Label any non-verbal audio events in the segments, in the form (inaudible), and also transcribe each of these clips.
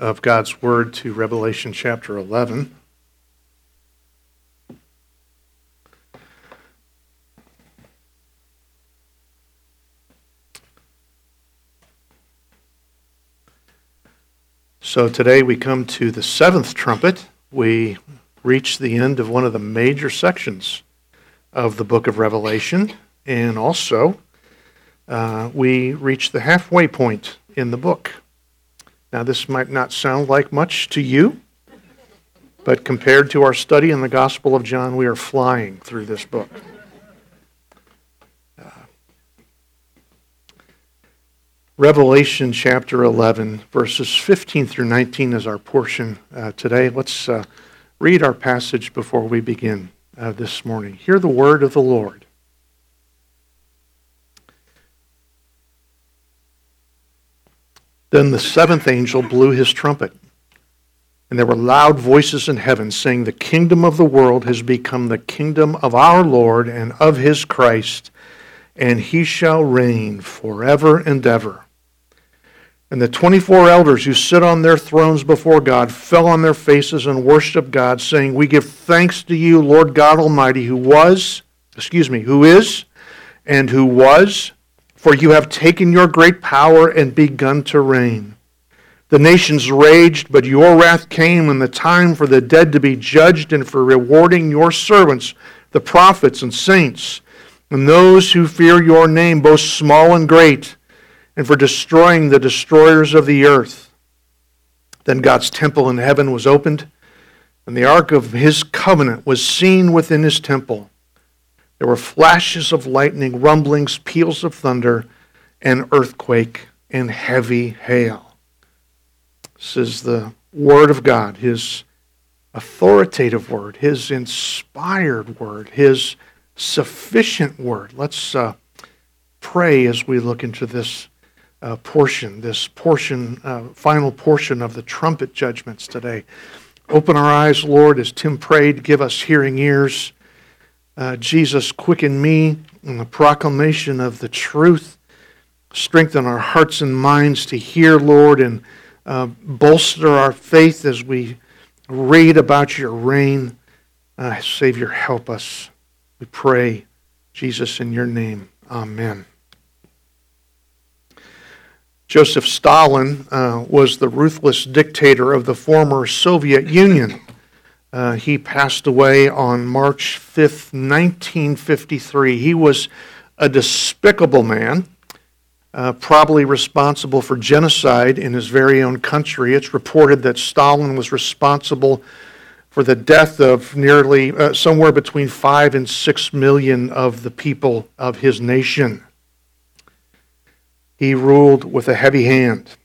of God's Word to Revelation chapter 11. So today we come to the seventh trumpet. We reach the end of one of the major sections of the book of Revelation, and also uh, we reach the halfway point in the book. Now, this might not sound like much to you, but compared to our study in the Gospel of John, we are flying through this book. Uh, Revelation chapter 11, verses 15 through 19 is our portion uh, today. Let's uh, read our passage before we begin uh, this morning. Hear the word of the Lord. Then the seventh angel blew his trumpet, and there were loud voices in heaven saying, The kingdom of the world has become the kingdom of our Lord and of his Christ, and he shall reign forever and ever. And the 24 elders who sit on their thrones before God fell on their faces and worshiped God, saying, We give thanks to you, Lord God Almighty, who was, excuse me, who is, and who was for you have taken your great power and begun to reign. The nations raged, but your wrath came, and the time for the dead to be judged, and for rewarding your servants, the prophets and saints, and those who fear your name, both small and great, and for destroying the destroyers of the earth. Then God's temple in heaven was opened, and the ark of his covenant was seen within his temple. There were flashes of lightning, rumblings, peals of thunder, and earthquake and heavy hail. This is the Word of God, His authoritative Word, His inspired Word, His sufficient Word. Let's uh, pray as we look into this uh, portion, this portion, uh, final portion of the trumpet judgments today. Open our eyes, Lord, as Tim prayed, give us hearing ears uh, Jesus, quicken me in the proclamation of the truth. Strengthen our hearts and minds to hear, Lord, and uh, bolster our faith as we read about your reign. Uh, Savior, help us. We pray, Jesus, in your name. Amen. Joseph Stalin uh, was the ruthless dictator of the former Soviet Union. Uh, he passed away on March 5th, 1953. He was a despicable man, uh, probably responsible for genocide in his very own country. It's reported that Stalin was responsible for the death of nearly uh, somewhere between five and six million of the people of his nation. He ruled with a heavy hand.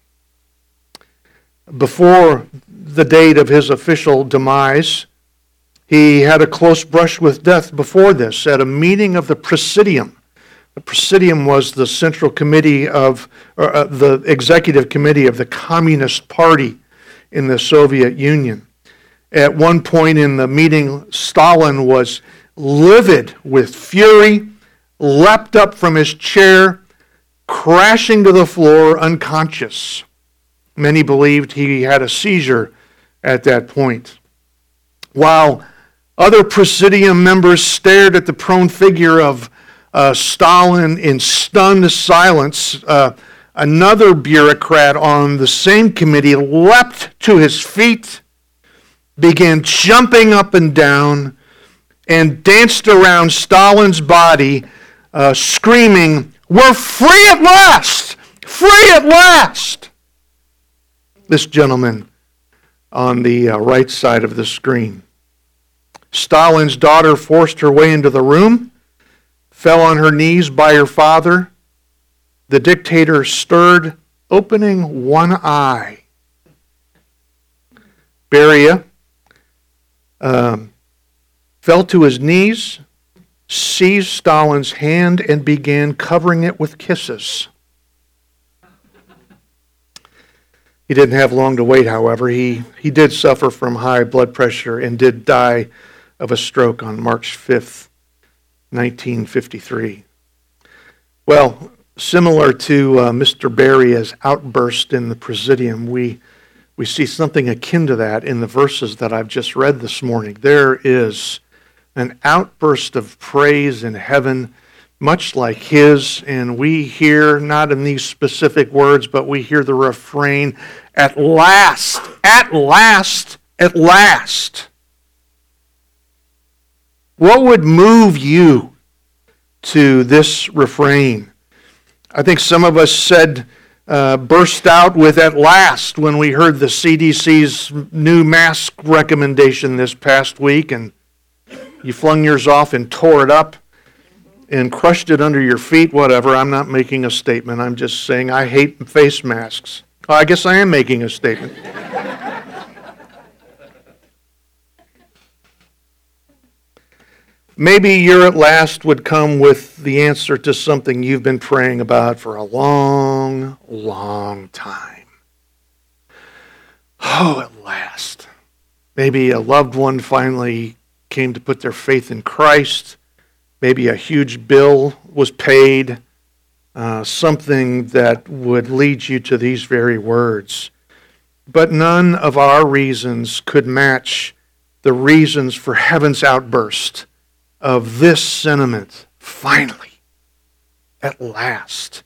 Before the date of his official demise. He had a close brush with death before this at a meeting of the Presidium. The Presidium was the central committee of, uh, the executive committee of the Communist Party in the Soviet Union. At one point in the meeting, Stalin was livid with fury, leapt up from his chair, crashing to the floor unconscious. Many believed he had a seizure at that point. While other presidium members stared at the prone figure of uh, Stalin in stunned silence, uh, another bureaucrat on the same committee leapt to his feet, began jumping up and down, and danced around Stalin's body, uh, screaming, We're free at last! Free at last! This gentleman on the uh, right side of the screen. Stalin's daughter forced her way into the room, fell on her knees by her father. The dictator stirred, opening one eye. Beria um, fell to his knees, seized Stalin's hand, and began covering it with kisses. He didn't have long to wait, however. He, he did suffer from high blood pressure and did die of a stroke on March 5th, 1953. Well, similar to uh, Mr. Beria's outburst in the Presidium, we we see something akin to that in the verses that I've just read this morning. There is an outburst of praise in heaven, much like his, and we hear, not in these specific words, but we hear the refrain, at last, at last, at last. What would move you to this refrain? I think some of us said, uh, burst out with at last when we heard the CDC's new mask recommendation this past week, and you flung yours off and tore it up and crushed it under your feet, whatever. I'm not making a statement. I'm just saying I hate face masks. Oh, I guess I am making a statement. (laughs) Maybe your at last would come with the answer to something you've been praying about for a long, long time. Oh, at last. Maybe a loved one finally came to put their faith in Christ. Maybe a huge bill was paid. Uh, something that would lead you to these very words. But none of our reasons could match the reasons for heaven's outburst of this sentiment. Finally, at last.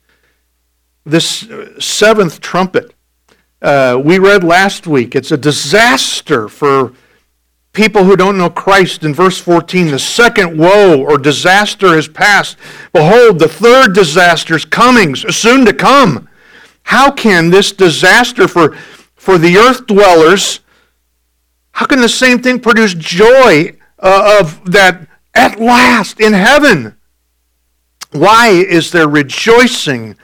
This seventh trumpet, uh, we read last week, it's a disaster for people who don't know Christ. In verse 14, the second woe or disaster has passed. Behold, the third disaster is coming, soon to come. How can this disaster for, for the earth dwellers, how can the same thing produce joy uh, of that at last in heaven. Why is there rejoicing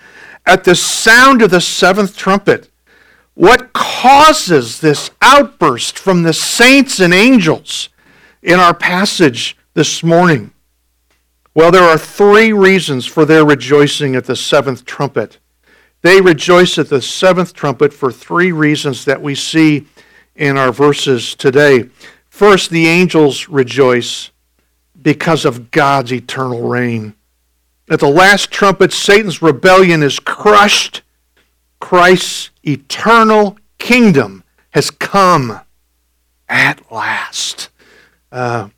at the sound of the seventh trumpet? What causes this outburst from the saints and angels in our passage this morning? Well, there are three reasons for their rejoicing at the seventh trumpet. They rejoice at the seventh trumpet for three reasons that we see in our verses today. First, the angels rejoice because of God's eternal reign. At the last trumpet, Satan's rebellion is crushed. Christ's eternal kingdom has come at last. Uh,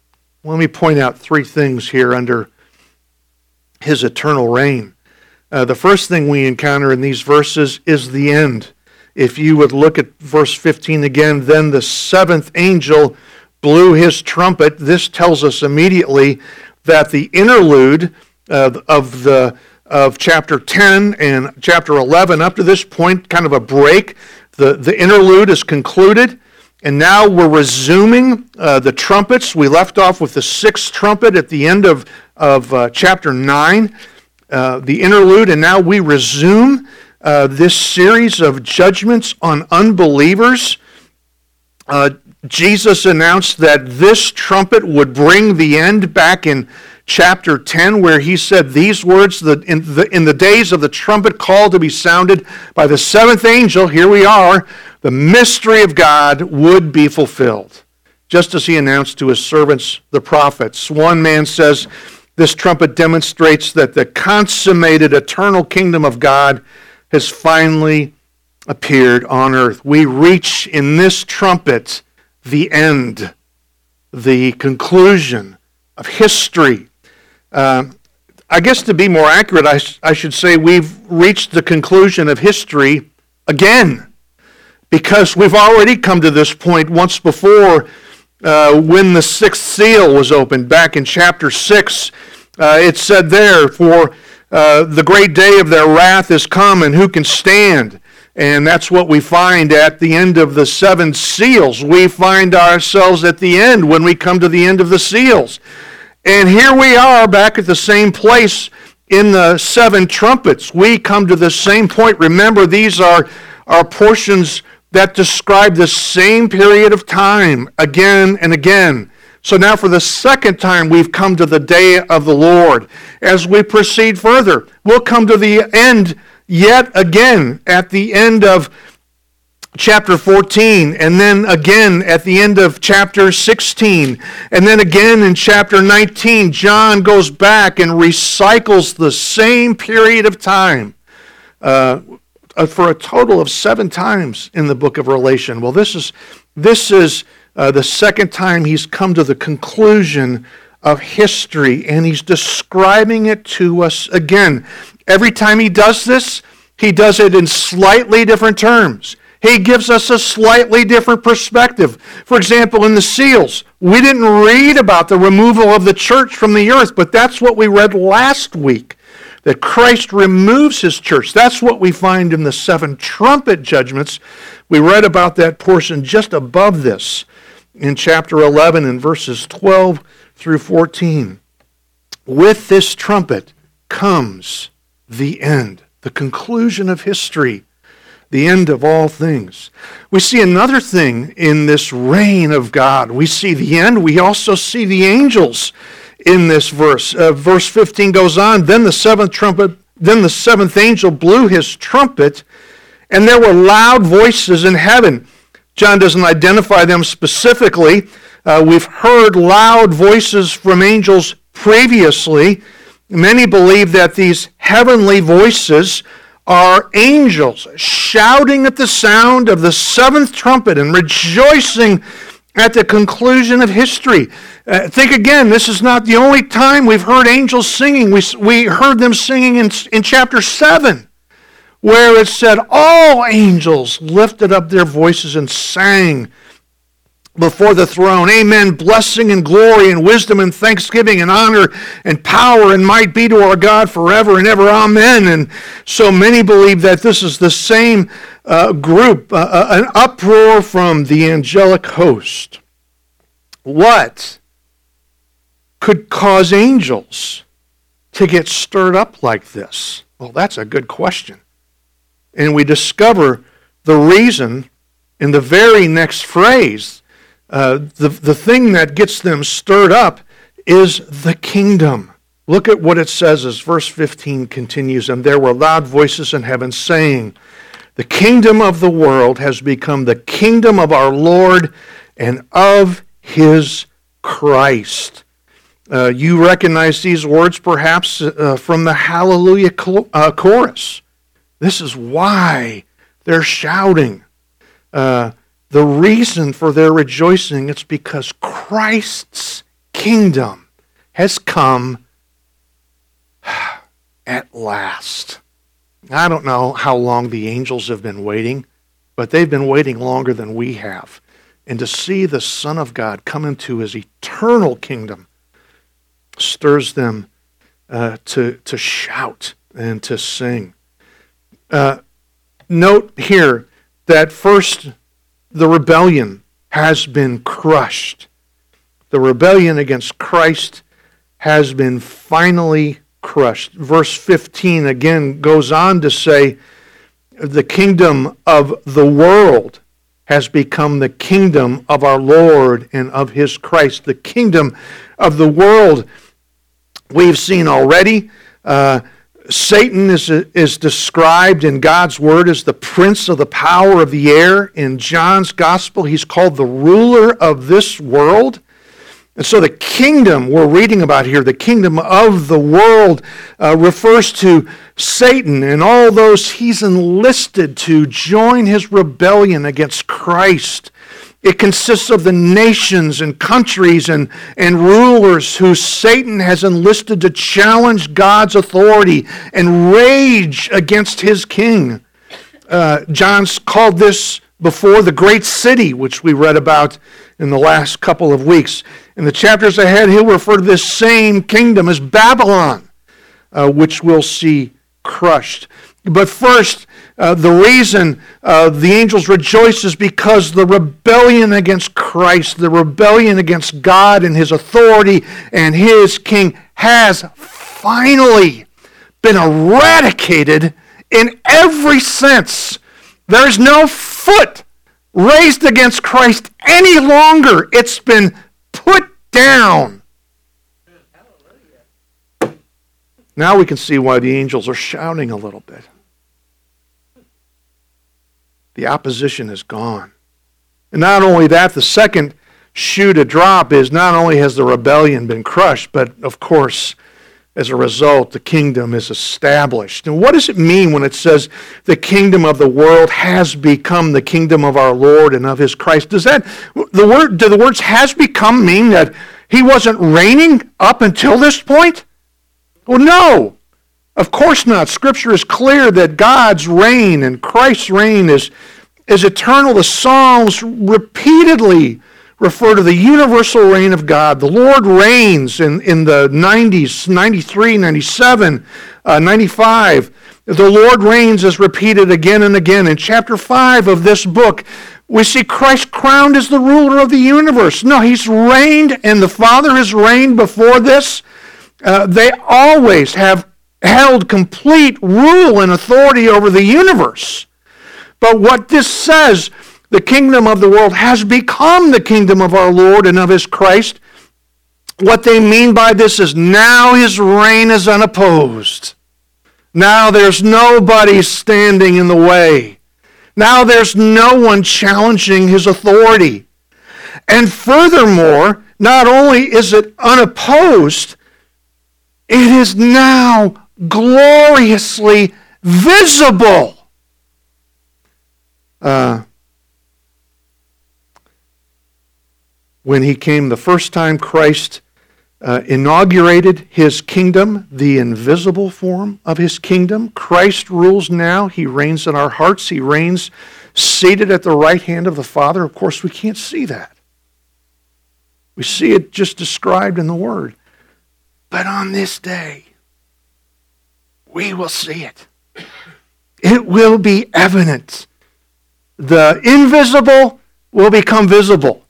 let me point out three things here under his eternal reign. Uh, the first thing we encounter in these verses is the end. If you would look at verse 15 again, then the seventh angel blew his trumpet, this tells us immediately that the interlude of, of the of chapter 10 and chapter 11 up to this point kind of a break the, the interlude is concluded and now we're resuming uh, the trumpets. We left off with the sixth trumpet at the end of, of uh, chapter 9 uh, the interlude and now we resume uh, this series of judgments on unbelievers. Uh, Jesus announced that this trumpet would bring the end back in chapter 10, where he said these words that in the, in the days of the trumpet call to be sounded by the seventh angel, here we are, the mystery of God would be fulfilled, just as he announced to his servants, the prophets. One man says, This trumpet demonstrates that the consummated eternal kingdom of God has finally appeared on earth. We reach in this trumpet the end, the conclusion of history. Uh, I guess to be more accurate, I, I should say we've reached the conclusion of history again because we've already come to this point once before uh, when the sixth seal was opened back in chapter 6. Uh, it said there, For uh, the great day of their wrath is come, and who can stand? And that's what we find at the end of the seven seals. We find ourselves at the end when we come to the end of the seals. And here we are back at the same place in the seven trumpets. We come to the same point. Remember, these are, are portions that describe the same period of time again and again. So now, for the second time, we've come to the day of the Lord. As we proceed further, we'll come to the end yet again at the end of chapter 14, and then again at the end of chapter 16, and then again in chapter 19, John goes back and recycles the same period of time. Uh, for a total of seven times in the book of Revelation. Well, this is, this is uh, the second time he's come to the conclusion of history, and he's describing it to us again. Every time he does this, he does it in slightly different terms. He gives us a slightly different perspective. For example, in the seals, we didn't read about the removal of the church from the earth, but that's what we read last week that Christ removes his church. That's what we find in the seven trumpet judgments. We read about that portion just above this in chapter 11 and verses 12 through 14. With this trumpet comes the end, the conclusion of history, the end of all things. We see another thing in this reign of God. We see the end, we also see the angels in this verse. Uh, verse 15 goes on, then the seventh trumpet, then the seventh angel blew his trumpet, and there were loud voices in heaven. John doesn't identify them specifically. Uh, we've heard loud voices from angels previously. Many believe that these heavenly voices are angels shouting at the sound of the seventh trumpet and rejoicing at the conclusion of history. Uh, think again, this is not the only time we've heard angels singing. We, we heard them singing in, in chapter 7, where it said, All angels lifted up their voices and sang before the throne. Amen. Blessing and glory and wisdom and thanksgiving and honor and power and might be to our God forever and ever. Amen. And so many believe that this is the same uh, group, uh, uh, an uproar from the angelic host. What could cause angels to get stirred up like this? Well, that's a good question. And we discover the reason in the very next phrase uh, the, the thing that gets them stirred up is the kingdom. Look at what it says as verse 15 continues. And there were loud voices in heaven saying, The kingdom of the world has become the kingdom of our Lord and of his Christ. Uh, you recognize these words perhaps uh, from the Hallelujah uh, chorus. This is why they're shouting. Uh, the reason for their rejoicing is because Christ's kingdom has come (sighs) at last. I don't know how long the angels have been waiting, but they've been waiting longer than we have. And to see the Son of God come into his eternal kingdom stirs them uh, to, to shout and to sing. Uh, note here that first the rebellion has been crushed. The rebellion against Christ has been finally crushed. Verse 15 again goes on to say, The kingdom of the world has become the kingdom of our Lord and of his Christ. The kingdom of the world we've seen already. Uh, Satan is, is described in God's word as the prince of the power of the air. In John's gospel, he's called the ruler of this world. And so the kingdom we're reading about here, the kingdom of the world, uh, refers to Satan and all those he's enlisted to join his rebellion against Christ. It consists of the nations and countries and, and rulers who Satan has enlisted to challenge God's authority and rage against his king. Uh, John's called this before the great city, which we read about in the last couple of weeks. In the chapters ahead, he'll refer to this same kingdom as Babylon, uh, which we'll see crushed. But first, uh, the reason uh, the angels rejoice is because the rebellion against Christ, the rebellion against God and his authority and his king has finally been eradicated in every sense. There's no foot raised against Christ any longer. It's been put down. Now we can see why the angels are shouting a little bit. The opposition is gone. And not only that, the second shoe to drop is not only has the rebellion been crushed, but of course, as a result, the kingdom is established. And what does it mean when it says the kingdom of the world has become the kingdom of our Lord and of his Christ? Does that the word do the words has become mean that he wasn't reigning up until this point? Well, no. Of course not. Scripture is clear that God's reign and Christ's reign is, is eternal. The Psalms repeatedly refer to the universal reign of God. The Lord reigns in, in the 90s, 93, 97, uh, 95. The Lord reigns is repeated again and again. In chapter 5 of this book, we see Christ crowned as the ruler of the universe. No, he's reigned, and the Father has reigned before this. Uh, they always have held complete rule and authority over the universe. But what this says the kingdom of the world has become the kingdom of our Lord and of his Christ. What they mean by this is now his reign is unopposed. Now there's nobody standing in the way. Now there's no one challenging his authority. And furthermore, not only is it unopposed, it is now gloriously visible. Uh, when he came the first time, Christ uh, inaugurated his kingdom, the invisible form of his kingdom. Christ rules now. He reigns in our hearts. He reigns seated at the right hand of the Father. Of course, we can't see that. We see it just described in the Word. But on this day, we will see it. It will be evident. The invisible will become visible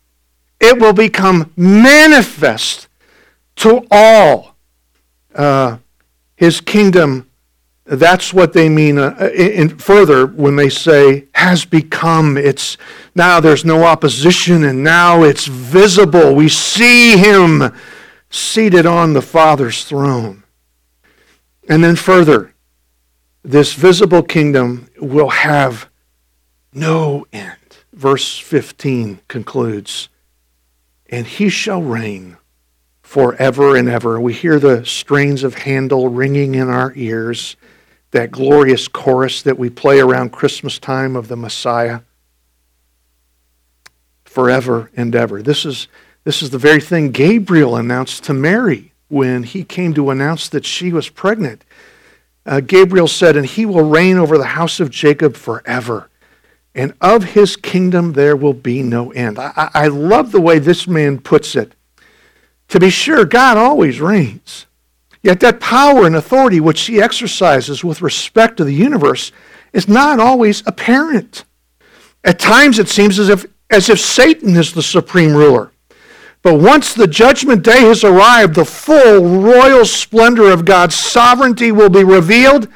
it will become manifest to all. Uh, his kingdom, that's what they mean uh, in, further when they say has become. It's now there's no opposition and now it's visible. We see him seated on the Father's throne. And then further, this visible kingdom will have no end. Verse 15 concludes and he shall reign forever and ever. We hear the strains of Handel ringing in our ears, that glorious chorus that we play around Christmas time of the Messiah. Forever and ever. This is, this is the very thing Gabriel announced to Mary when he came to announce that she was pregnant. Uh, Gabriel said, And he will reign over the house of Jacob forever and of his kingdom there will be no end. I, I love the way this man puts it. To be sure, God always reigns. Yet that power and authority which he exercises with respect to the universe is not always apparent. At times it seems as if, as if Satan is the supreme ruler. But once the judgment day has arrived, the full royal splendor of God's sovereignty will be revealed,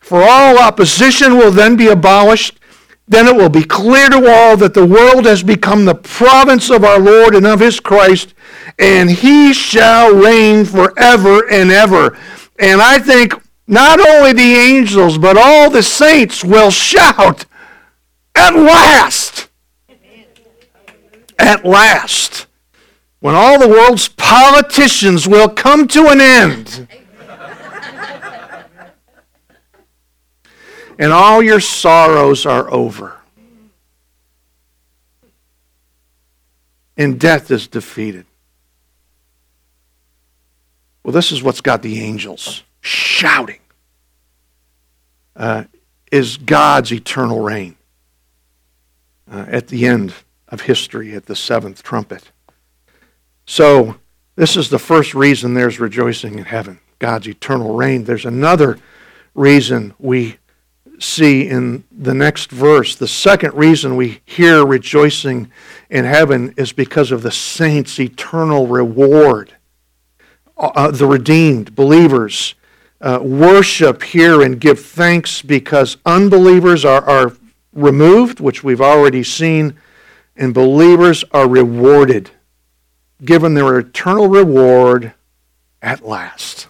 for all opposition will then be abolished, then it will be clear to all that the world has become the province of our Lord and of his Christ, and he shall reign forever and ever. And I think not only the angels, but all the saints will shout, At last! At last! When all the world's politicians will come to an end. and all your sorrows are over. And death is defeated. Well, this is what's got the angels shouting. Uh, is God's eternal reign uh, at the end of history at the seventh trumpet. So, this is the first reason there's rejoicing in heaven God's eternal reign. There's another reason we see in the next verse, the second reason we hear rejoicing in heaven is because of the saints' eternal reward. Uh, uh, the redeemed believers uh, worship here and give thanks because unbelievers are, are removed, which we've already seen, and believers are rewarded, given their eternal reward at last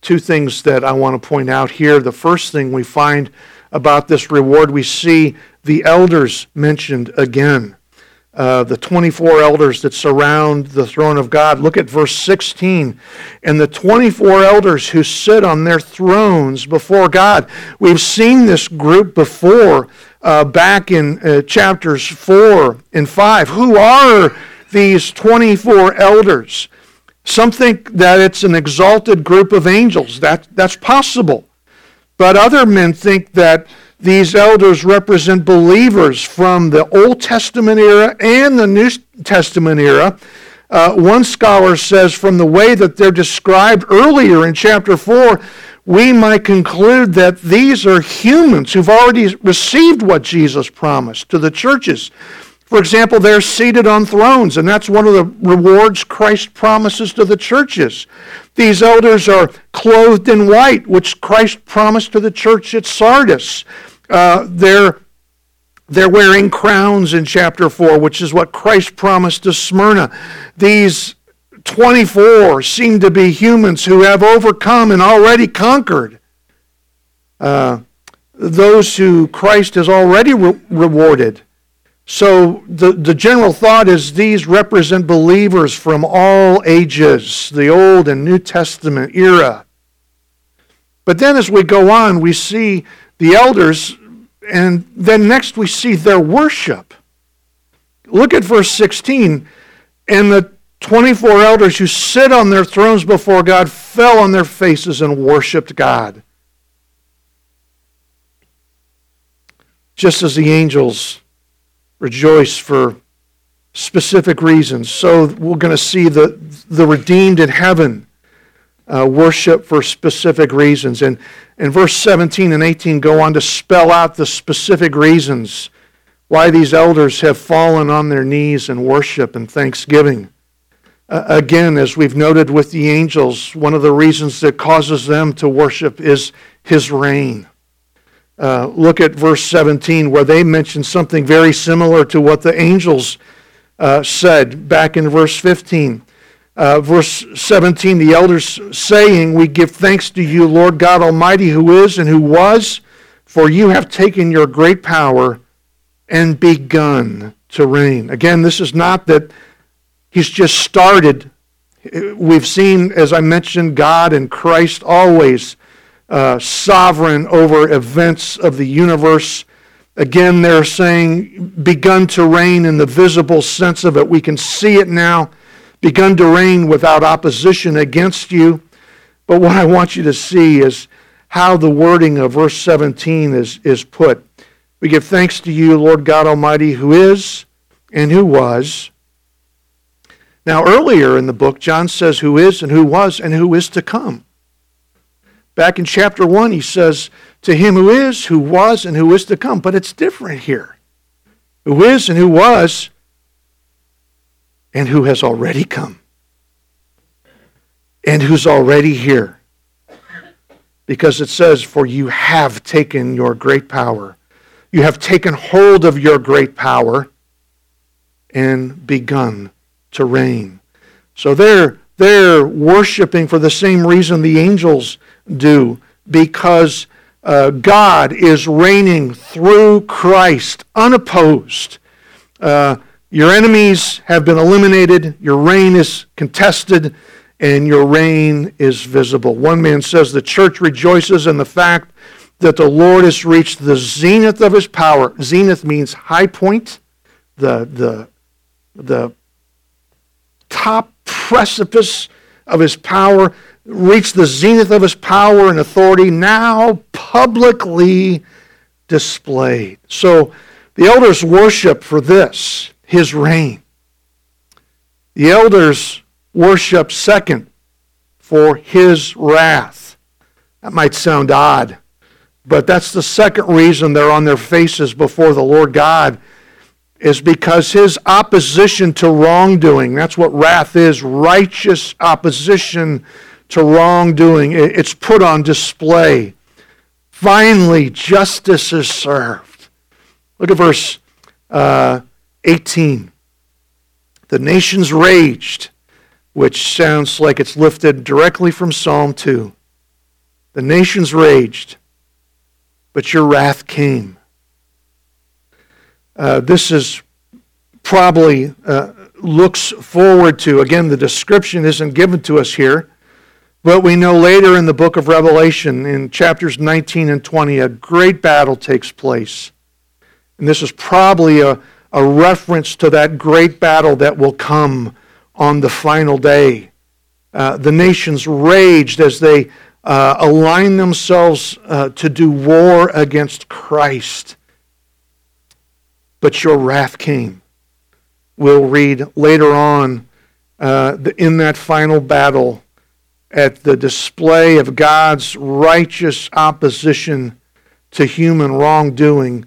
two things that I want to point out here. The first thing we find about this reward, we see the elders mentioned again. uh, the 24 elders that surround the throne of God. Look at verse 16. And the 24 elders who sit on their thrones before God. We've seen this group before uh, back in uh, chapters 4 and 5. Who are these 24 elders? Some think that it's an exalted group of angels. That, that's possible. But other men think that these elders represent believers from the Old Testament era and the New Testament era. Uh, one scholar says from the way that they're described earlier in chapter 4, we might conclude that these are humans who've already received what Jesus promised to the churches. For example, they're seated on thrones, and that's one of the rewards Christ promises to the churches. These elders are clothed in white, which Christ promised to the church at Sardis. Uh, they're, they're wearing crowns in chapter 4, which is what Christ promised to Smyrna. These 24 seem to be humans who have overcome and already conquered. Uh, those who Christ has already re- rewarded. So the, the general thought is these represent believers from all ages, the Old and New Testament era. But then as we go on, we see the elders, and then next we see their worship. Look at verse 16. And the 24 elders who sit on their thrones before God fell on their faces and worshiped God. Just as the angels rejoice for specific reasons, so we're going to see the, the redeemed in heaven uh, worship for specific reasons. And, and verse 17 and 18 go on to spell out the specific reasons why these elders have fallen on their knees in worship and thanksgiving. Again, as we've noted with the angels, one of the reasons that causes them to worship is his reign. Uh, look at verse 17, where they mention something very similar to what the angels uh, said back in verse 15. Uh, verse 17, the elders saying, We give thanks to you, Lord God Almighty, who is and who was, for you have taken your great power and begun to reign. Again, this is not that He's just started. We've seen, as I mentioned, God and Christ always uh, sovereign over events of the universe. Again, they're saying, begun to reign in the visible sense of it. We can see it now, begun to reign without opposition against you. But what I want you to see is how the wording of verse 17 is, is put. We give thanks to you, Lord God Almighty, who is and who was now, earlier in the book, John says who is and who was and who is to come. Back in chapter 1, he says, To him who is, who was, and who is to come. But it's different here. Who is and who was, and who has already come. And who's already here. Because it says, For you have taken your great power. You have taken hold of your great power and begun to reign. So they're, they're worshiping for the same reason the angels do, because uh, God is reigning through Christ, unopposed. Uh, your enemies have been eliminated, your reign is contested, and your reign is visible. One man says the church rejoices in the fact that the Lord has reached the zenith of his power. Zenith means high point, the, the, the top precipice of his power, reached the zenith of his power and authority, now publicly displayed. So the elders worship for this, his reign. The elders worship second for his wrath. That might sound odd, but that's the second reason they're on their faces before the Lord God is because his opposition to wrongdoing, that's what wrath is righteous opposition to wrongdoing. It's put on display. Finally, justice is served. Look at verse uh, 18. The nations raged, which sounds like it's lifted directly from Psalm 2. The nations raged, but your wrath came. Uh, this is probably uh, looks forward to. Again, the description isn't given to us here, but we know later in the book of Revelation, in chapters 19 and 20, a great battle takes place. And this is probably a, a reference to that great battle that will come on the final day. Uh, the nations raged as they uh, align themselves uh, to do war against Christ. But your wrath came. We'll read later on uh, in that final battle at the display of God's righteous opposition to human wrongdoing,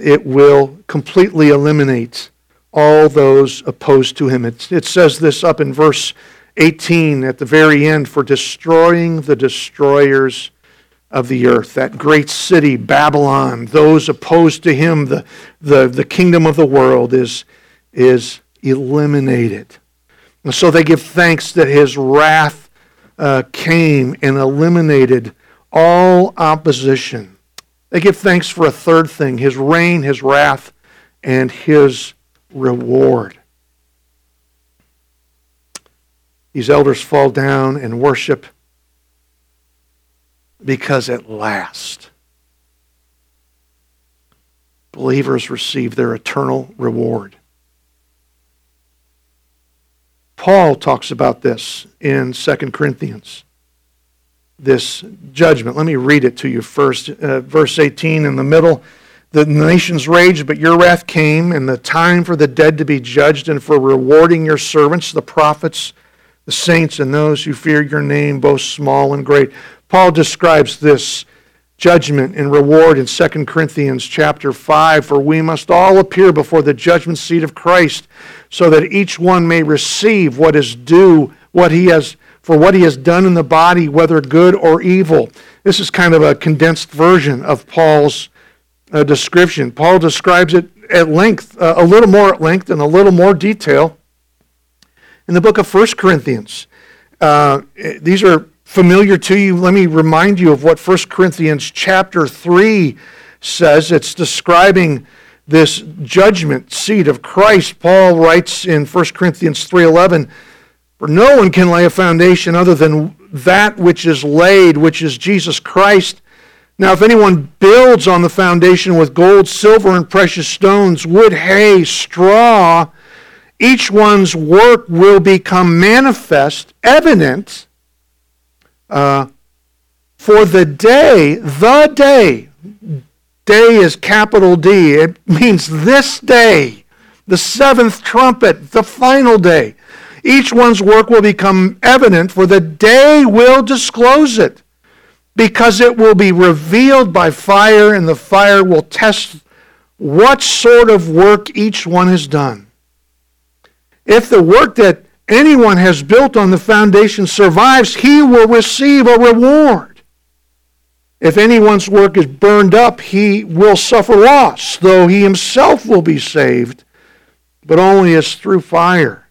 it will completely eliminate all those opposed to him. It, it says this up in verse 18 at the very end for destroying the destroyers of the earth, that great city, Babylon, those opposed to him, the, the, the kingdom of the world is, is eliminated. And so they give thanks that his wrath uh, came and eliminated all opposition. They give thanks for a third thing his reign, his wrath, and his reward. These elders fall down and worship because at last believers receive their eternal reward. Paul talks about this in 2 Corinthians. This judgment. Let me read it to you first. Uh, verse 18 in the middle. The nations raged, but your wrath came, and the time for the dead to be judged, and for rewarding your servants, the prophets, the saints, and those who fear your name, both small and great. Paul describes this judgment and reward in 2 Corinthians chapter 5 for we must all appear before the judgment seat of Christ so that each one may receive what is due what he has for what he has done in the body whether good or evil. This is kind of a condensed version of Paul's uh, description. Paul describes it at length uh, a little more at length and a little more detail in the book of 1 Corinthians. Uh, these are familiar to you, let me remind you of what 1 Corinthians chapter 3 says. It's describing this judgment seat of Christ. Paul writes in 1 Corinthians 3:11, "For no one can lay a foundation other than that which is laid, which is Jesus Christ." Now, if anyone builds on the foundation with gold, silver, and precious stones, wood, hay, straw, each one's work will become manifest, evident, uh, for the day, the day, day is capital D. It means this day, the seventh trumpet, the final day. Each one's work will become evident, for the day will disclose it, because it will be revealed by fire, and the fire will test what sort of work each one has done. If the work that anyone has built on the foundation survives, he will receive a reward. If anyone's work is burned up, he will suffer loss, though he himself will be saved, but only as through fire.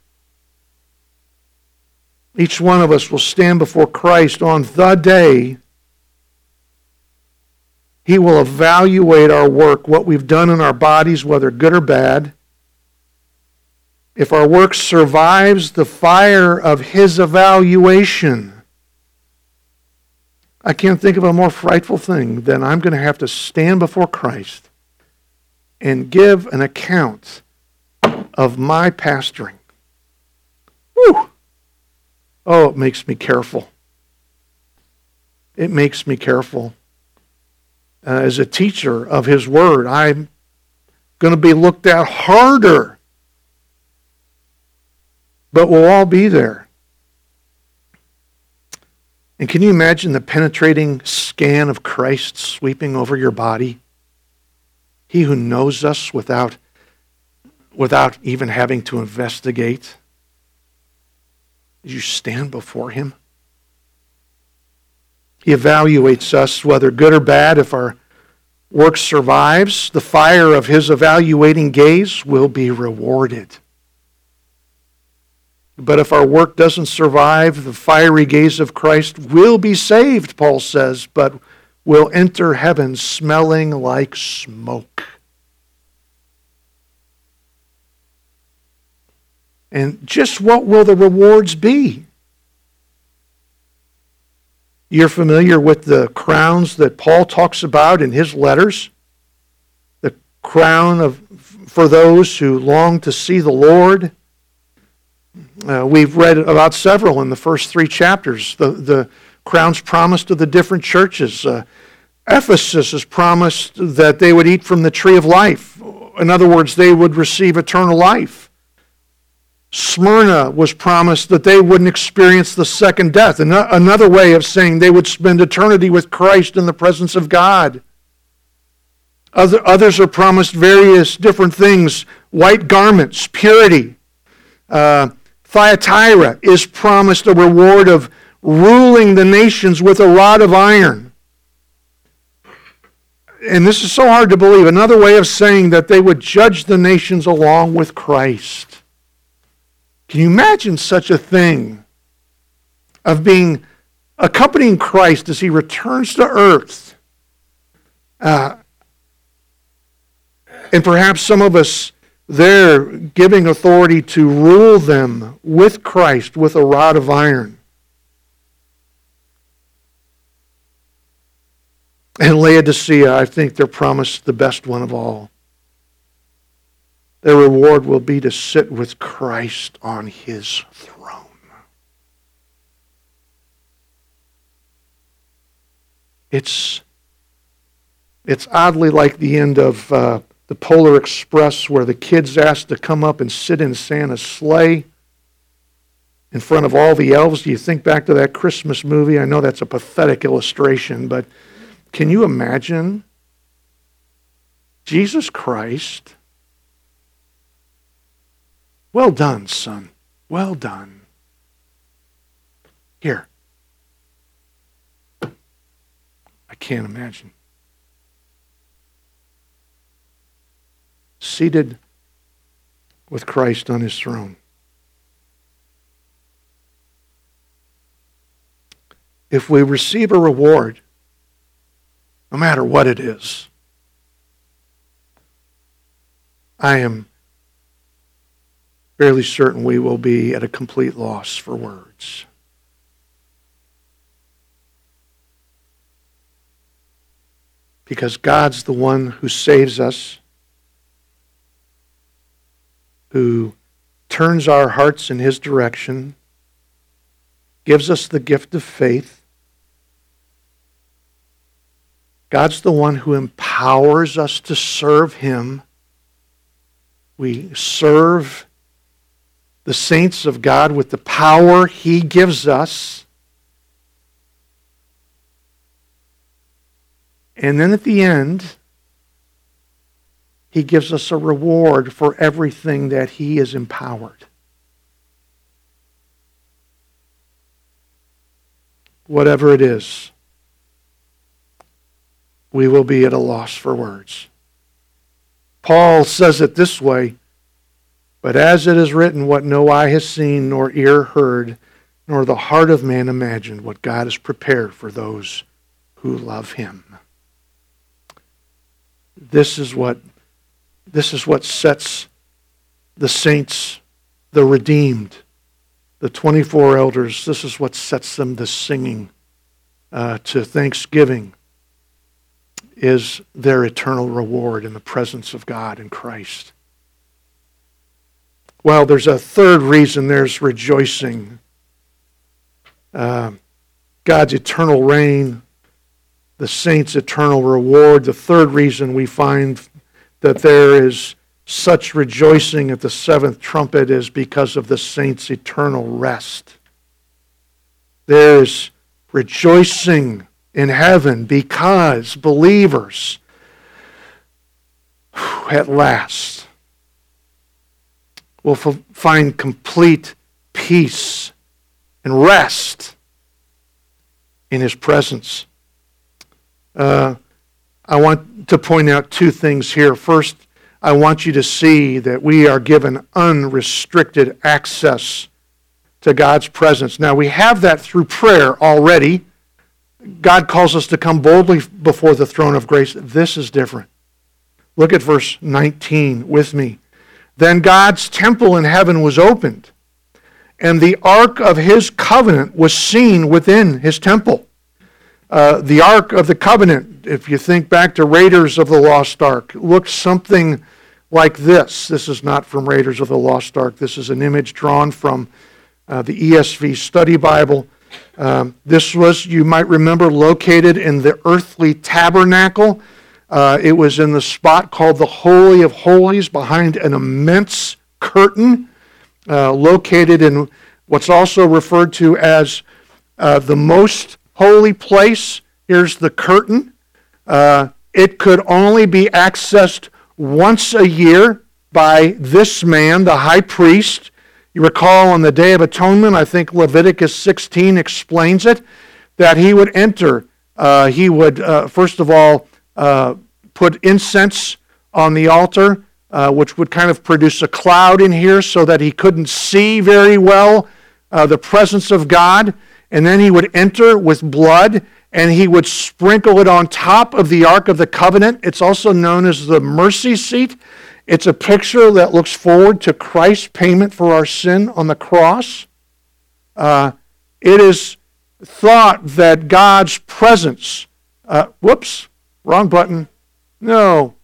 Each one of us will stand before Christ on the day. He will evaluate our work, what we've done in our bodies, whether good or bad if our work survives the fire of his evaluation, I can't think of a more frightful thing than I'm going to have to stand before Christ and give an account of my pastoring. Whew. Oh, it makes me careful. It makes me careful. Uh, as a teacher of His Word, I'm going to be looked at harder but we'll all be there. And can you imagine the penetrating scan of Christ sweeping over your body? He who knows us without, without even having to investigate. As you stand before him. He evaluates us, whether good or bad. If our work survives, the fire of his evaluating gaze will be rewarded. But if our work doesn't survive, the fiery gaze of Christ will be saved, Paul says, but will enter heaven smelling like smoke. And just what will the rewards be? You're familiar with the crowns that Paul talks about in his letters. The crown of for those who long to see the Lord. Uh, we've read about several in the first three chapters. The, the crowns promised to the different churches. Uh, Ephesus is promised that they would eat from the tree of life. In other words, they would receive eternal life. Smyrna was promised that they wouldn't experience the second death. Another way of saying they would spend eternity with Christ in the presence of God. Other, others are promised various different things white garments, purity. Uh, Thyatira is promised a reward of ruling the nations with a rod of iron. And this is so hard to believe. Another way of saying that they would judge the nations along with Christ. Can you imagine such a thing of being accompanying Christ as he returns to earth? Uh, and perhaps some of us there giving authority to rule them with Christ with a rod of iron. And Laodicea, I think they're promised the best one of all. Their reward will be to sit with Christ on his throne. It's, it's oddly like the end of uh, the Polar Express where the kids asked to come up and sit in Santa's sleigh in front of all the elves. Do you think back to that Christmas movie? I know that's a pathetic illustration, but can you imagine Jesus Christ well done, son. Well done. Here. I can't imagine. Seated with Christ on his throne. If we receive a reward, no matter what it is, I am fairly certain we will be at a complete loss for words. Because God's the one who saves us, who turns our hearts in His direction, gives us the gift of faith. God's the one who empowers us to serve Him. We serve the saints of God with the power He gives us. And then at the end, He gives us a reward for everything that He is empowered. Whatever it is, we will be at a loss for words. Paul says it this way but as it is written, what no eye has seen, nor ear heard, nor the heart of man imagined, what God has prepared for those who love him. This is what, this is what sets the saints, the redeemed, the 24 elders, this is what sets them to singing uh, to thanksgiving is their eternal reward in the presence of God in Christ. Well, there's a third reason there's rejoicing. Uh, God's eternal reign, the saints' eternal reward. The third reason we find that there is such rejoicing at the seventh trumpet is because of the saints' eternal rest. There's rejoicing in heaven because believers, at last, will find complete peace and rest in His presence. Uh, I want to point out two things here. First, I want you to see that we are given unrestricted access to God's presence. Now, we have that through prayer already. God calls us to come boldly before the throne of grace. This is different. Look at verse 19 with me. Then God's temple in heaven was opened, and the ark of his covenant was seen within his temple. Uh, the ark of the covenant, if you think back to Raiders of the Lost Ark, looked something like this. This is not from Raiders of the Lost Ark. This is an image drawn from uh, the ESV Study Bible. Um, this was, you might remember, located in the earthly tabernacle. Uh, it was in the spot called the Holy of Holies behind an immense curtain uh, located in what's also referred to as uh, the most holy place. Here's the curtain. Uh, it could only be accessed once a year by this man, the high priest. You recall on the Day of Atonement, I think Leviticus 16 explains it, that he would enter. Uh, he would, uh, first of all, uh, put incense on the altar, uh, which would kind of produce a cloud in here so that he couldn't see very well uh, the presence of God. And then he would enter with blood and he would sprinkle it on top of the Ark of the Covenant. It's also known as the mercy seat. It's a picture that looks forward to Christ's payment for our sin on the cross. Uh, it is thought that God's presence, uh, whoops, wrong button. No.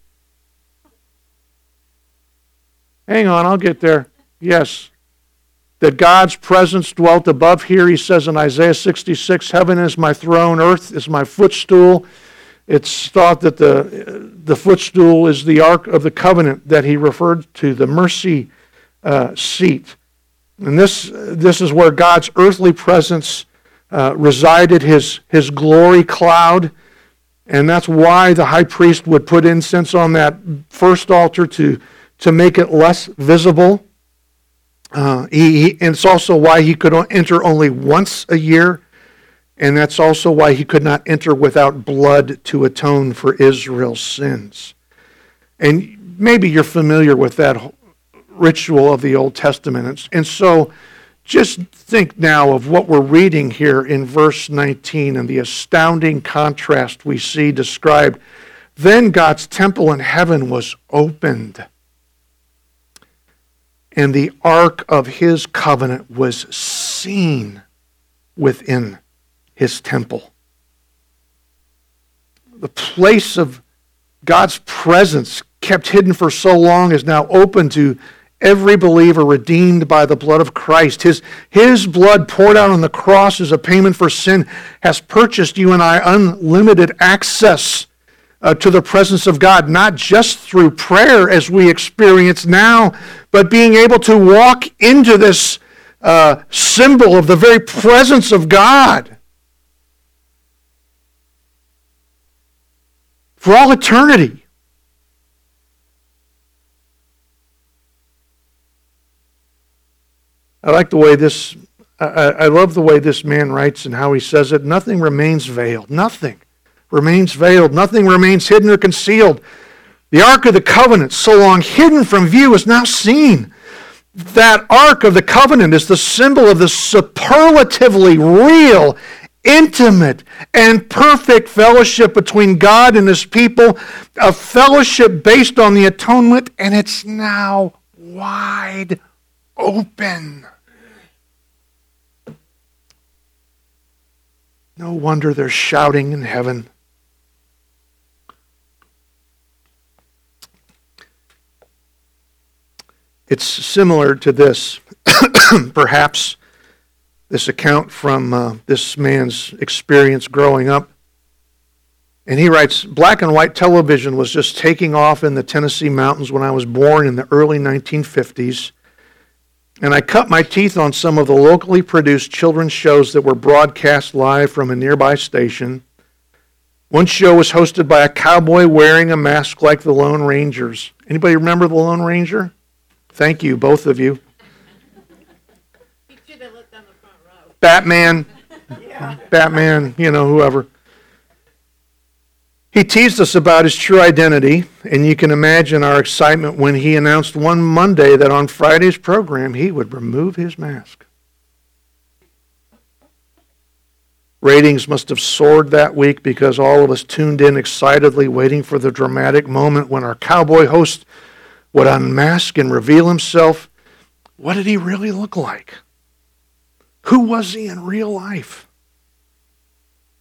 Hang on, I'll get there. Yes. That God's presence dwelt above here. He says in Isaiah 66 Heaven is my throne, earth is my footstool. It's thought that the, the footstool is the Ark of the Covenant that he referred to, the mercy uh, seat. And this, this is where God's earthly presence uh, resided, his, his glory cloud. And that's why the high priest would put incense on that first altar to, to make it less visible. Uh, he, he, and it's also why he could enter only once a year and that's also why he could not enter without blood to atone for Israel's sins. And maybe you're familiar with that ritual of the Old Testament. And so just think now of what we're reading here in verse 19 and the astounding contrast we see described. Then God's temple in heaven was opened, and the ark of his covenant was seen within his temple. The place of God's presence, kept hidden for so long, is now open to every believer redeemed by the blood of Christ. His, his blood poured out on the cross as a payment for sin has purchased you and I unlimited access uh, to the presence of God, not just through prayer as we experience now, but being able to walk into this uh, symbol of the very presence of God. for all eternity. I like the way this, I, I, love the way this man writes and how he says it. Nothing remains veiled. Nothing remains veiled. Nothing remains hidden or concealed. The Ark of the Covenant, so long hidden from view, is now seen. That Ark of the Covenant is the symbol of the superlatively real intimate and perfect fellowship between God and his people, a fellowship based on the atonement, and it's now wide open. No wonder they're shouting in heaven. It's similar to this, (coughs) perhaps this account from uh, this man's experience growing up. And he writes Black and white television was just taking off in the Tennessee mountains when I was born in the early 1950s. And I cut my teeth on some of the locally produced children's shows that were broadcast live from a nearby station. One show was hosted by a cowboy wearing a mask like the Lone Rangers. Anybody remember the Lone Ranger? Thank you, both of you. Batman, yeah. Batman, you know, whoever. He teased us about his true identity, and you can imagine our excitement when he announced one Monday that on Friday's program he would remove his mask. Ratings must have soared that week because all of us tuned in excitedly, waiting for the dramatic moment when our cowboy host would unmask and reveal himself, what did he really look like? Who was he in real life?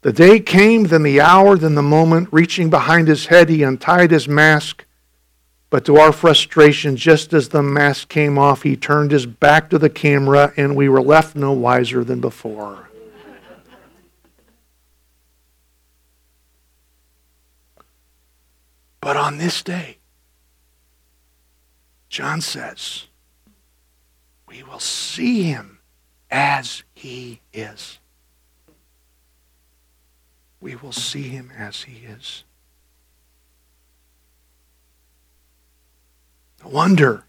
The day came, then the hour, then the moment. Reaching behind his head, he untied his mask. But to our frustration, just as the mask came off, he turned his back to the camera, and we were left no wiser than before. But on this day, John says, we will see him as he is. We will see him as he is. No wonder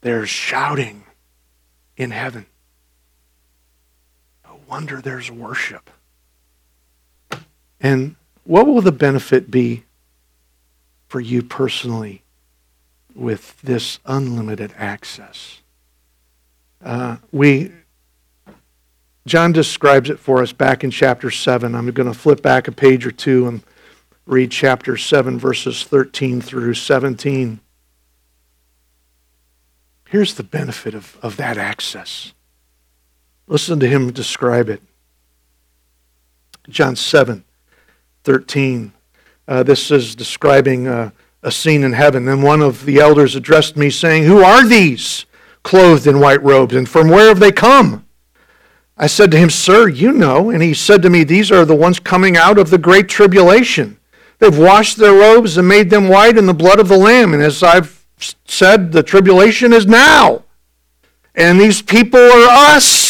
there's shouting in heaven. No wonder there's worship. And what will the benefit be for you personally with this unlimited access? Uh, we John describes it for us back in chapter 7. I'm going to flip back a page or two and read chapter 7, verses 13 through 17. Here's the benefit of, of that access. Listen to him describe it. John 7, 13. Uh, this is describing uh, a scene in heaven. Then one of the elders addressed me, saying, Who are these clothed in white robes, and from where have they come? I said to him, Sir, you know. And he said to me, These are the ones coming out of the great tribulation. They've washed their robes and made them white in the blood of the Lamb. And as I've said, the tribulation is now. And these people are us.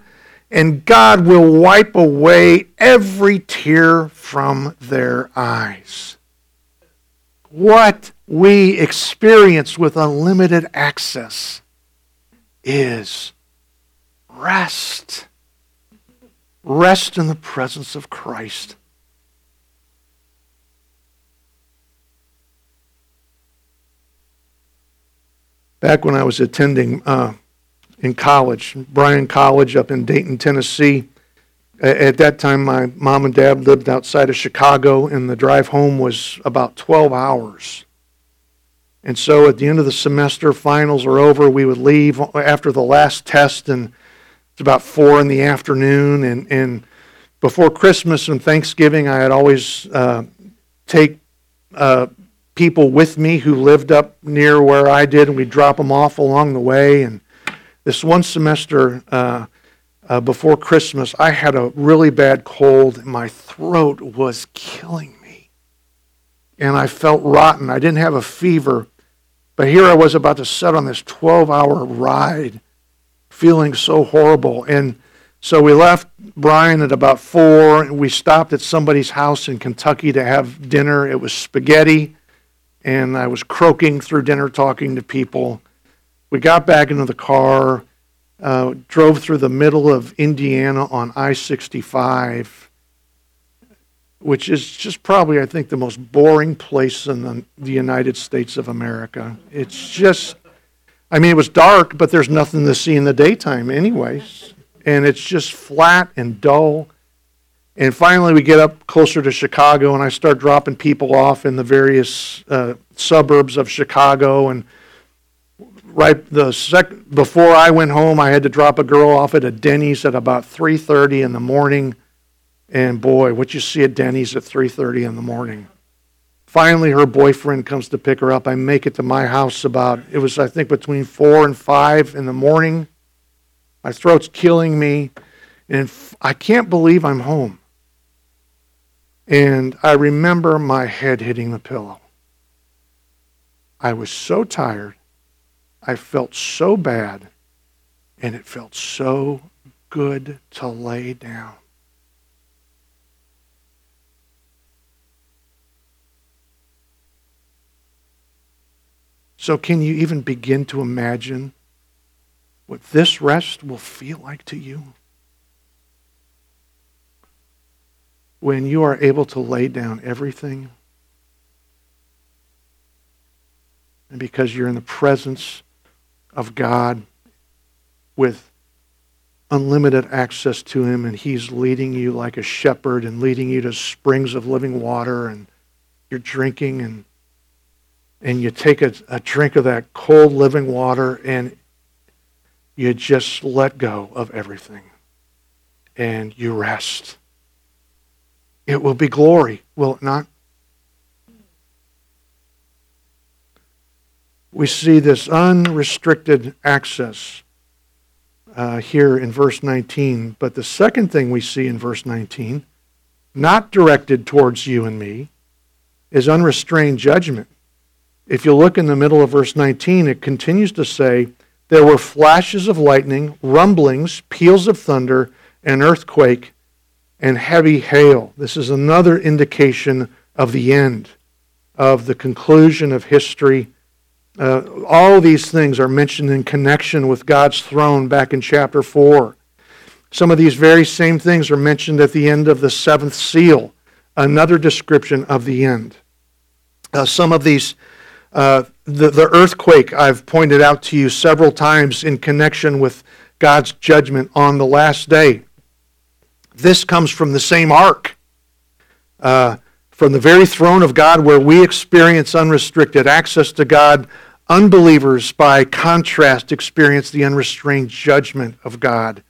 and God will wipe away every tear from their eyes. What we experience with unlimited access is rest. Rest in the presence of Christ. Back when I was attending uh, in college, Bryan College up in Dayton, Tennessee, at that time my mom and dad lived outside of Chicago, and the drive home was about 12 hours. And so at the end of the semester, finals are over. We would leave after the last test, and it's about four in the afternoon. And, and before Christmas and Thanksgiving, I had always uh, take uh, people with me who lived up near where I did, and we'd drop them off along the way. And this one semester uh, uh before Christmas, I had a really bad cold, my throat was killing me. And I felt rotten. I didn't have a fever but here I was about to set on this 12 hour ride, feeling so horrible. And so we left Bryan at about 4, and we stopped at somebody's house in Kentucky to have dinner. It was spaghetti, and I was croaking through dinner talking to people. We got back into the car, uh, drove through the middle of Indiana on I 65 which is just probably, I think, the most boring place in the, the United States of America. It's just, I mean, it was dark, but there's nothing to see in the daytime, anyways. And it's just flat and dull. And finally, we get up closer to Chicago, and I start dropping people off in the various uh, suburbs of Chicago. And right the sec- before I went home, I had to drop a girl off at a Denny's at about 3:30 in the morning and boy, what you see at Denny's at 3:30 in the morning. Finally, her boyfriend comes to pick her up. I make it to my house about it was I think between four and five in the morning. My throat's killing me, and I can't believe I'm home. And I remember my head hitting the pillow. I was so tired. I felt so bad. And it felt so good to lay down. So, can you even begin to imagine what this rest will feel like to you? When you are able to lay down everything, and because you're in the presence of God with unlimited access to Him, and He's leading you like a shepherd and leading you to springs of living water, and you're drinking, and and you take a, a drink of that cold living water, and you just let go of everything, and you rest. It will be glory, will it not? We see this unrestricted access uh, here in verse 19. But the second thing we see in verse 19, not directed towards you and me, is unrestrained judgment. If you look in the middle of verse 19, it continues to say, There were flashes of lightning, rumblings, peals of thunder, an earthquake, and heavy hail. This is another indication of the end, of the conclusion of history uh, all these things are mentioned in connection with God's throne back in chapter 4. Some of these very same things are mentioned at the end of the seventh seal, another description of the end. Uh, some of these, uh, the, the earthquake I've pointed out to you several times in connection with God's judgment on the last day. This comes from the same ark. From the very throne of God where we experience unrestricted access to God, unbelievers, by contrast, experience the unrestrained judgment of God.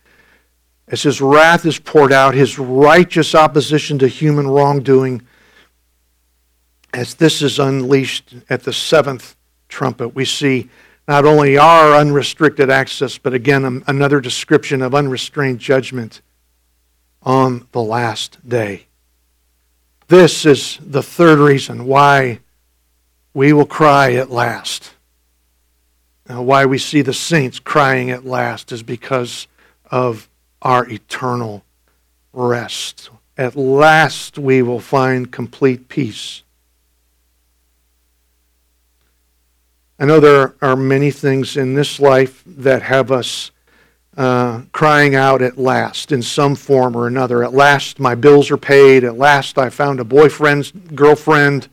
As his wrath is poured out, his righteous opposition to human wrongdoing, as this is unleashed at the seventh trumpet, we see not only our unrestricted access, but again, um, another description of unrestrained judgment on the last day. This is the third reason why we will cry at last. Now, why we see the saints crying at last is because of our eternal rest. At last we will find complete peace. I know there are many things in this life that have us uh, crying out at last in some form or another. At last, my bills are paid. At last, I found a boyfriend, girlfriend.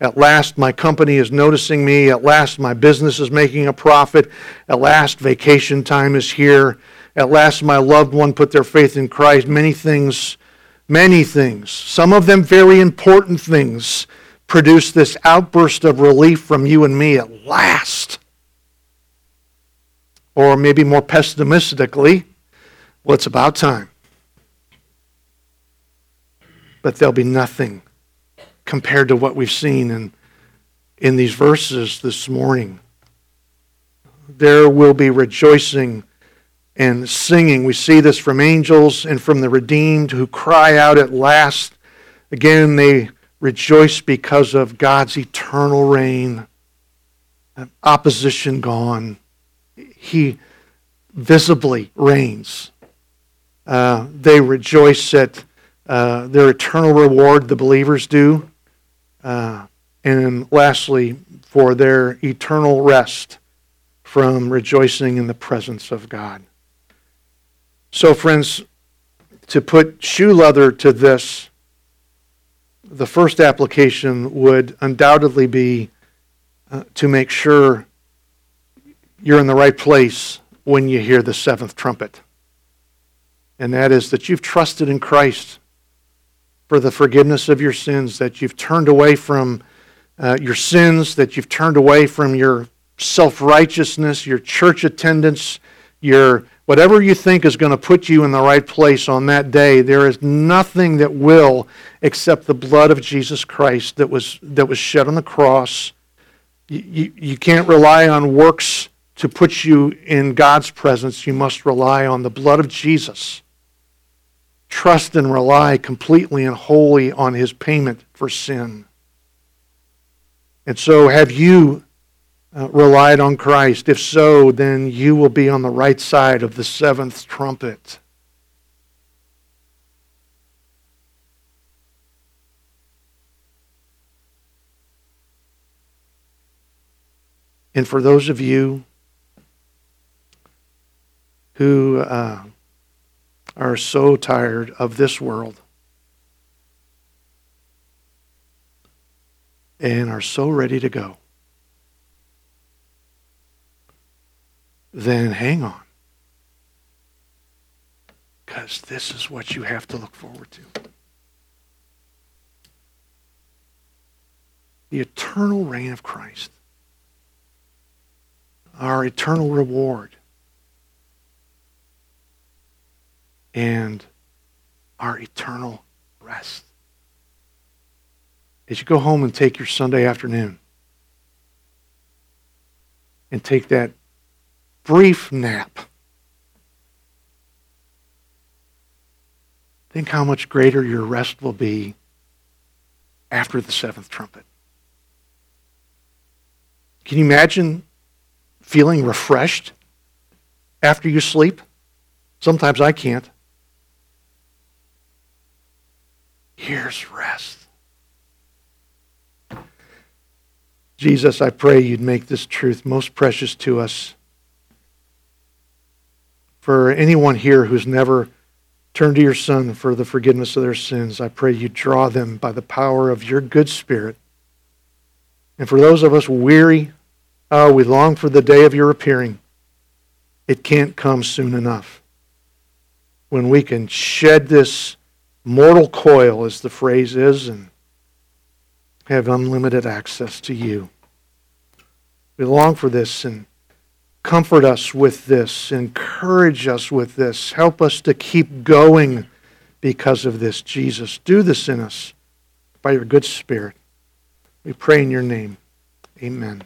At last, my company is noticing me. At last, my business is making a profit. At last, vacation time is here. At last, my loved one put their faith in Christ. Many things, many things, some of them very important things, produce this outburst of relief from you and me at last. Or maybe more pessimistically, well, it's about time. But there'll be nothing compared to what we've seen in, in these verses this morning. There will be rejoicing and singing. We see this from angels and from the redeemed who cry out at last. Again, they rejoice because of God's eternal reign, opposition gone he visibly reigns. Uh, they rejoice at uh, their eternal reward, the believers do. Uh, and lastly, for their eternal rest from rejoicing in the presence of God. So, friends, to put shoe leather to this, the first application would undoubtedly be uh, to make sure you're in the right place when you hear the seventh trumpet. And that is that you've trusted in Christ for the forgiveness of your sins, that you've turned away from uh, your sins, that you've turned away from your self righteousness, your church attendance, your whatever you think is going to put you in the right place on that day. There is nothing that will except the blood of Jesus Christ that was, that was shed on the cross. You, you, you can't rely on works to put you in God's presence, you must rely on the blood of Jesus. Trust and rely completely and wholly on his payment for sin. And so, have you uh, relied on Christ? If so, then you will be on the right side of the seventh trumpet. And for those of you who uh, are so tired of this world and are so ready to go, then hang on. Because this is what you have to look forward to. The eternal reign of Christ. Our eternal reward. And our eternal rest. As you go home and take your Sunday afternoon and take that brief nap Think how much greater your rest will be after the seventh trumpet. Can you imagine feeling refreshed after you sleep? Sometimes I can't. Here's rest. Jesus, I pray you'd make this truth most precious to us. For anyone here who's never turned to your Son for the forgiveness of their sins. I pray you draw them by the power of your good Spirit. And for those of us weary, oh, we long for the day of your appearing. It can't come soon enough. When we can shed this mortal coil, as the phrase is, and have unlimited access to you. We long for this and Comfort us with this. Encourage us with this. Help us to keep going because of this, Jesus. Do this in us by your good Spirit. We pray in your name. Amen.